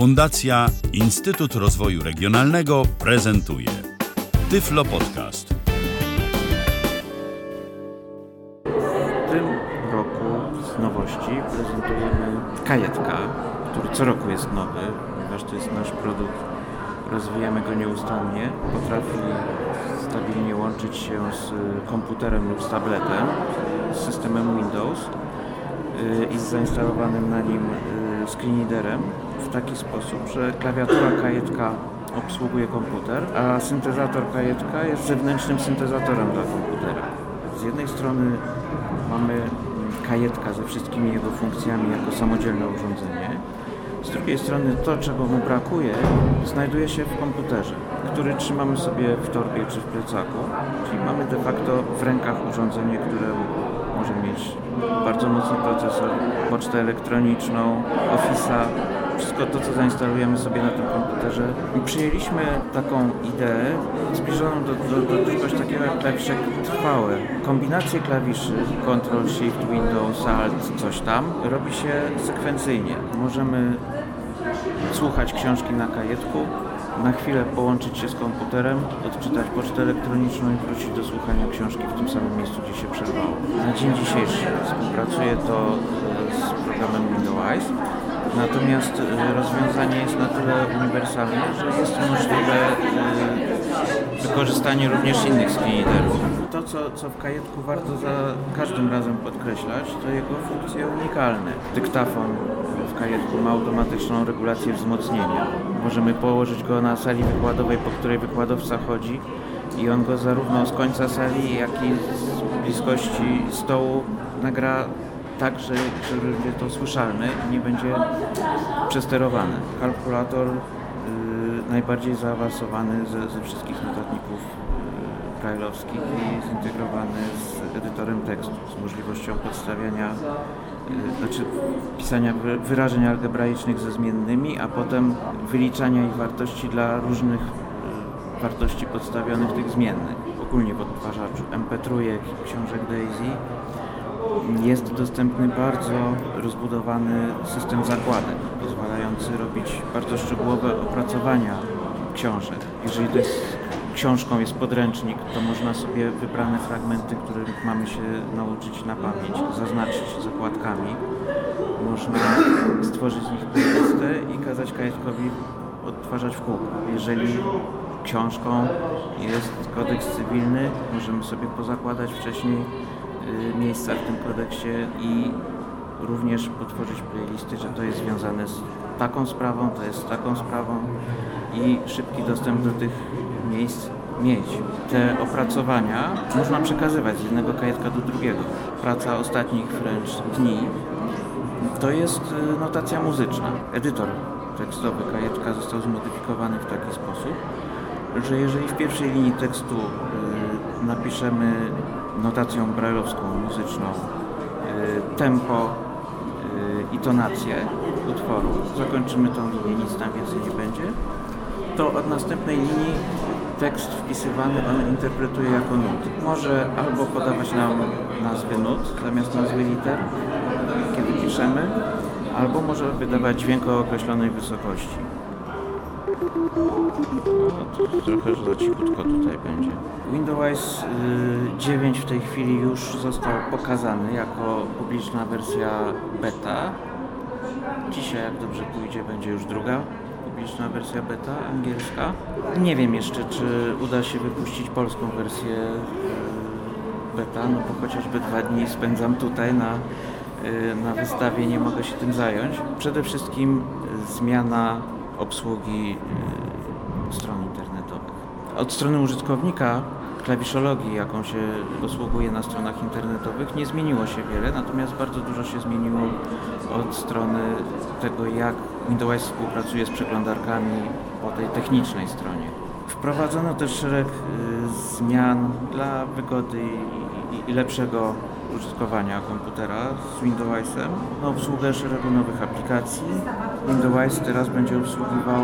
Fundacja Instytut Rozwoju Regionalnego prezentuje Tyflo Podcast. W tym roku z nowości prezentujemy kajetka, który co roku jest nowy, ponieważ to jest nasz produkt. Rozwijamy go nieustannie. Potrafi stabilnie łączyć się z komputerem lub z tabletem, z systemem Windows y, i z zainstalowanym na nim y, screen readerem w taki sposób, że klawiatura kajetka obsługuje komputer, a syntezator kajetka jest zewnętrznym syntezatorem dla komputera. Z jednej strony mamy kajetka ze wszystkimi jego funkcjami jako samodzielne urządzenie. Z drugiej strony to, czego mu brakuje, znajduje się w komputerze, który trzymamy sobie w torbie czy w plecaku. Czyli mamy de facto w rękach urządzenie, które może mieć bardzo mocny procesor, pocztę elektroniczną, Office'a, wszystko to, co zainstalujemy sobie na tym komputerze. I przyjęliśmy taką ideę zbliżoną do, do, do czegoś takiego jak klawisze trwałe. Kombinacje klawiszy Ctrl, Shift, Windows, Alt, coś tam robi się sekwencyjnie. Możemy słuchać książki na kajetku, na chwilę połączyć się z komputerem, odczytać pocztę elektroniczną i wrócić do słuchania książki w tym samym miejscu, gdzie się przerwało. Na dzień dzisiejszy współpracuje to z programem Windows Natomiast e, rozwiązanie jest na tyle uniwersalne, że jest możliwe e, wykorzystanie również innych screenreaderów. To, co, co w kajetku warto za każdym razem podkreślać, to jego funkcje unikalne. Dyktafon w kajetku ma automatyczną regulację wzmocnienia. Możemy położyć go na sali wykładowej, po której wykładowca chodzi i on go zarówno z końca sali, jak i z bliskości stołu nagra tak, że, że będzie to słyszalne i nie będzie przesterowany. Kalkulator y, najbardziej zaawansowany ze, ze wszystkich notatników y, i zintegrowany z edytorem tekstu, z możliwością podstawiania, y, znaczy pisania wyrażeń algebraicznych ze zmiennymi, a potem wyliczania ich wartości dla różnych y, wartości podstawionych tych zmiennych. Ogólnie w odtwarzaczu MP3, książek Daisy jest dostępny bardzo rozbudowany system zakładek, pozwalający robić bardzo szczegółowe opracowania książek. Jeżeli to jest książką jest podręcznik, to można sobie wybrane fragmenty, których mamy się nauczyć na pamięć, zaznaczyć zakładkami. Można stworzyć z nich playlistę i kazać kajetkowi odtwarzać w kółko. Jeżeli książką jest kodeks cywilny, możemy sobie pozakładać wcześniej miejsca w tym kodeksie i również potworzyć playlisty, że to jest związane z taką sprawą, to jest z taką sprawą i szybki dostęp do tych miejsc mieć. Te opracowania można przekazywać z jednego kajetka do drugiego. Praca ostatnich wręcz dni to jest y, notacja muzyczna. Edytor tekstowy kajetka został zmodyfikowany w taki sposób, że jeżeli w pierwszej linii tekstu y, napiszemy notacją brajlowską, muzyczną, y, tempo y, i tonację utworu. Zakończymy tą linię, nic tam więcej nie będzie. To od następnej linii tekst wpisywany on interpretuje jako nut. Może albo podawać nam nazwy nut zamiast nazwy liter, kiedy piszemy, albo może wydawać dźwięk o określonej wysokości. Trochę za cichutko tutaj będzie. Windows 9 y, w tej chwili już został pokazany jako publiczna wersja beta. Dzisiaj, jak dobrze pójdzie, będzie już druga publiczna wersja beta angielska. Nie wiem jeszcze, czy uda się wypuścić polską wersję y, beta, no bo chociażby dwa dni spędzam tutaj na, y, na wystawie, nie mogę się tym zająć. Przede wszystkim zmiana obsługi stron internetowych. Od strony użytkownika klawiszologii, jaką się posługuje na stronach internetowych, nie zmieniło się wiele, natomiast bardzo dużo się zmieniło od strony tego, jak Windows współpracuje z przeglądarkami po tej technicznej stronie. Wprowadzono też szereg y, zmian dla wygody i lepszego użytkowania komputera z Windowsem, na obsługę szeregu nowych aplikacji. Windows teraz będzie obsługiwał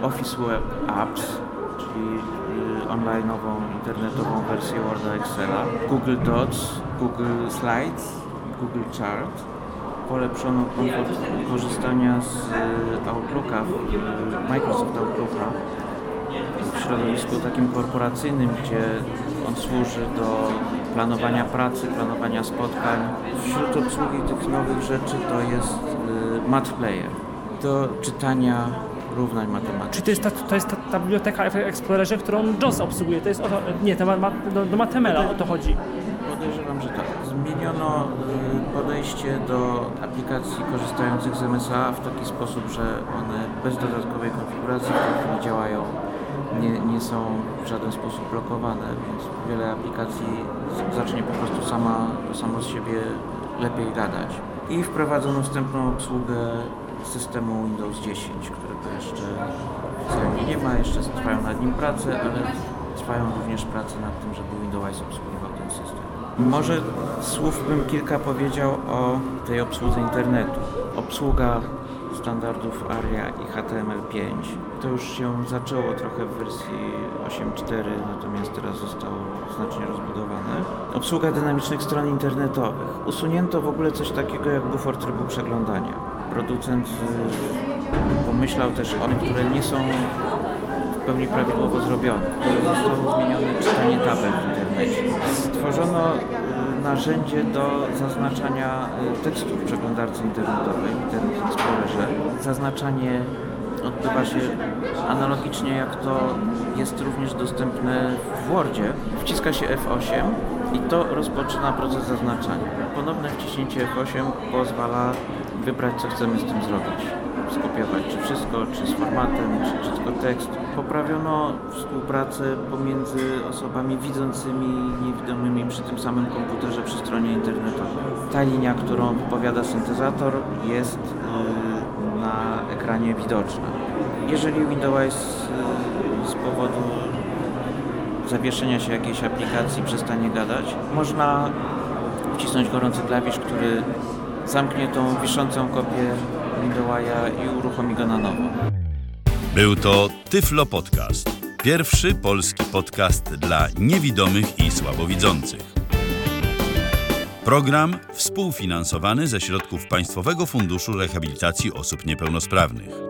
y, Office Web Apps, czyli y, online'ową, internetową wersję Worda Excela, Google Docs, Google Slides, Google Chart. polepszono komfort korzystania z e, Outlooka, Microsoft Outlooka w środowisku takim korporacyjnym, gdzie on służy do planowania pracy, planowania spotkań. Wśród obsługi tych nowych rzeczy to jest y, Math Player do czytania równań matematycznych. Czy to jest ta, to jest ta, ta biblioteka w Explorerze, którą JOS obsługuje? To jest o to, nie, to ma, do, do Matemela o to chodzi. Podejrzewam, że tak. Zmieniono y, podejście do aplikacji korzystających z MSA w taki sposób, że one bez dodatkowej konfiguracji w tej chwili działają, nie, nie są w żaden sposób blokowane, więc wiele aplikacji zacznie po prostu sama, samo z siebie lepiej gadać. I wprowadzono wstępną obsługę systemu Windows 10, którego jeszcze nie ma, jeszcze trwają nad nim prace, ale trwają również prace nad tym, żeby Windows obsługiwał ten system. Może słów bym kilka powiedział o tej obsłudze internetu. Obsługa standardów ARIA i HTML5 to już się zaczęło trochę w wersji 8.4, natomiast teraz zostało znacznie rozbudowane. Obsługa dynamicznych stron internetowych. Usunięto w ogóle coś takiego jak bufor trybu przeglądania. Producent y, pomyślał też o tych, które nie są w pełni prawidłowo zrobione. Zostało zmienione czytanie tabel w internecie. Stworzono narzędzie do zaznaczania y, tekstów w przeglądarce internetowej, Internet Explorerze. Zaznaczanie odbywa się analogicznie jak to jest również dostępne w Wordzie. Wciska się F8 i to rozpoczyna proces zaznaczania. Ponowne wciśnięcie F8 pozwala wybrać co chcemy z tym zrobić skopiować, czy wszystko, czy z formatem, czy, czy tylko tekst. Poprawiono współpracę pomiędzy osobami widzącymi i niewidomymi przy tym samym komputerze przy stronie internetowej. Ta linia, którą wypowiada syntezator jest y, na ekranie widoczna. Jeżeli Windows y, z powodu zawieszenia się jakiejś aplikacji przestanie gadać, można wcisnąć gorący klawisz, który zamknie tą wiszącą kopię Windowsa i uruchomi go na nowo. Był to Tyflo Podcast. Pierwszy polski podcast dla niewidomych i słabowidzących. Program współfinansowany ze środków Państwowego Funduszu Rehabilitacji Osób Niepełnosprawnych.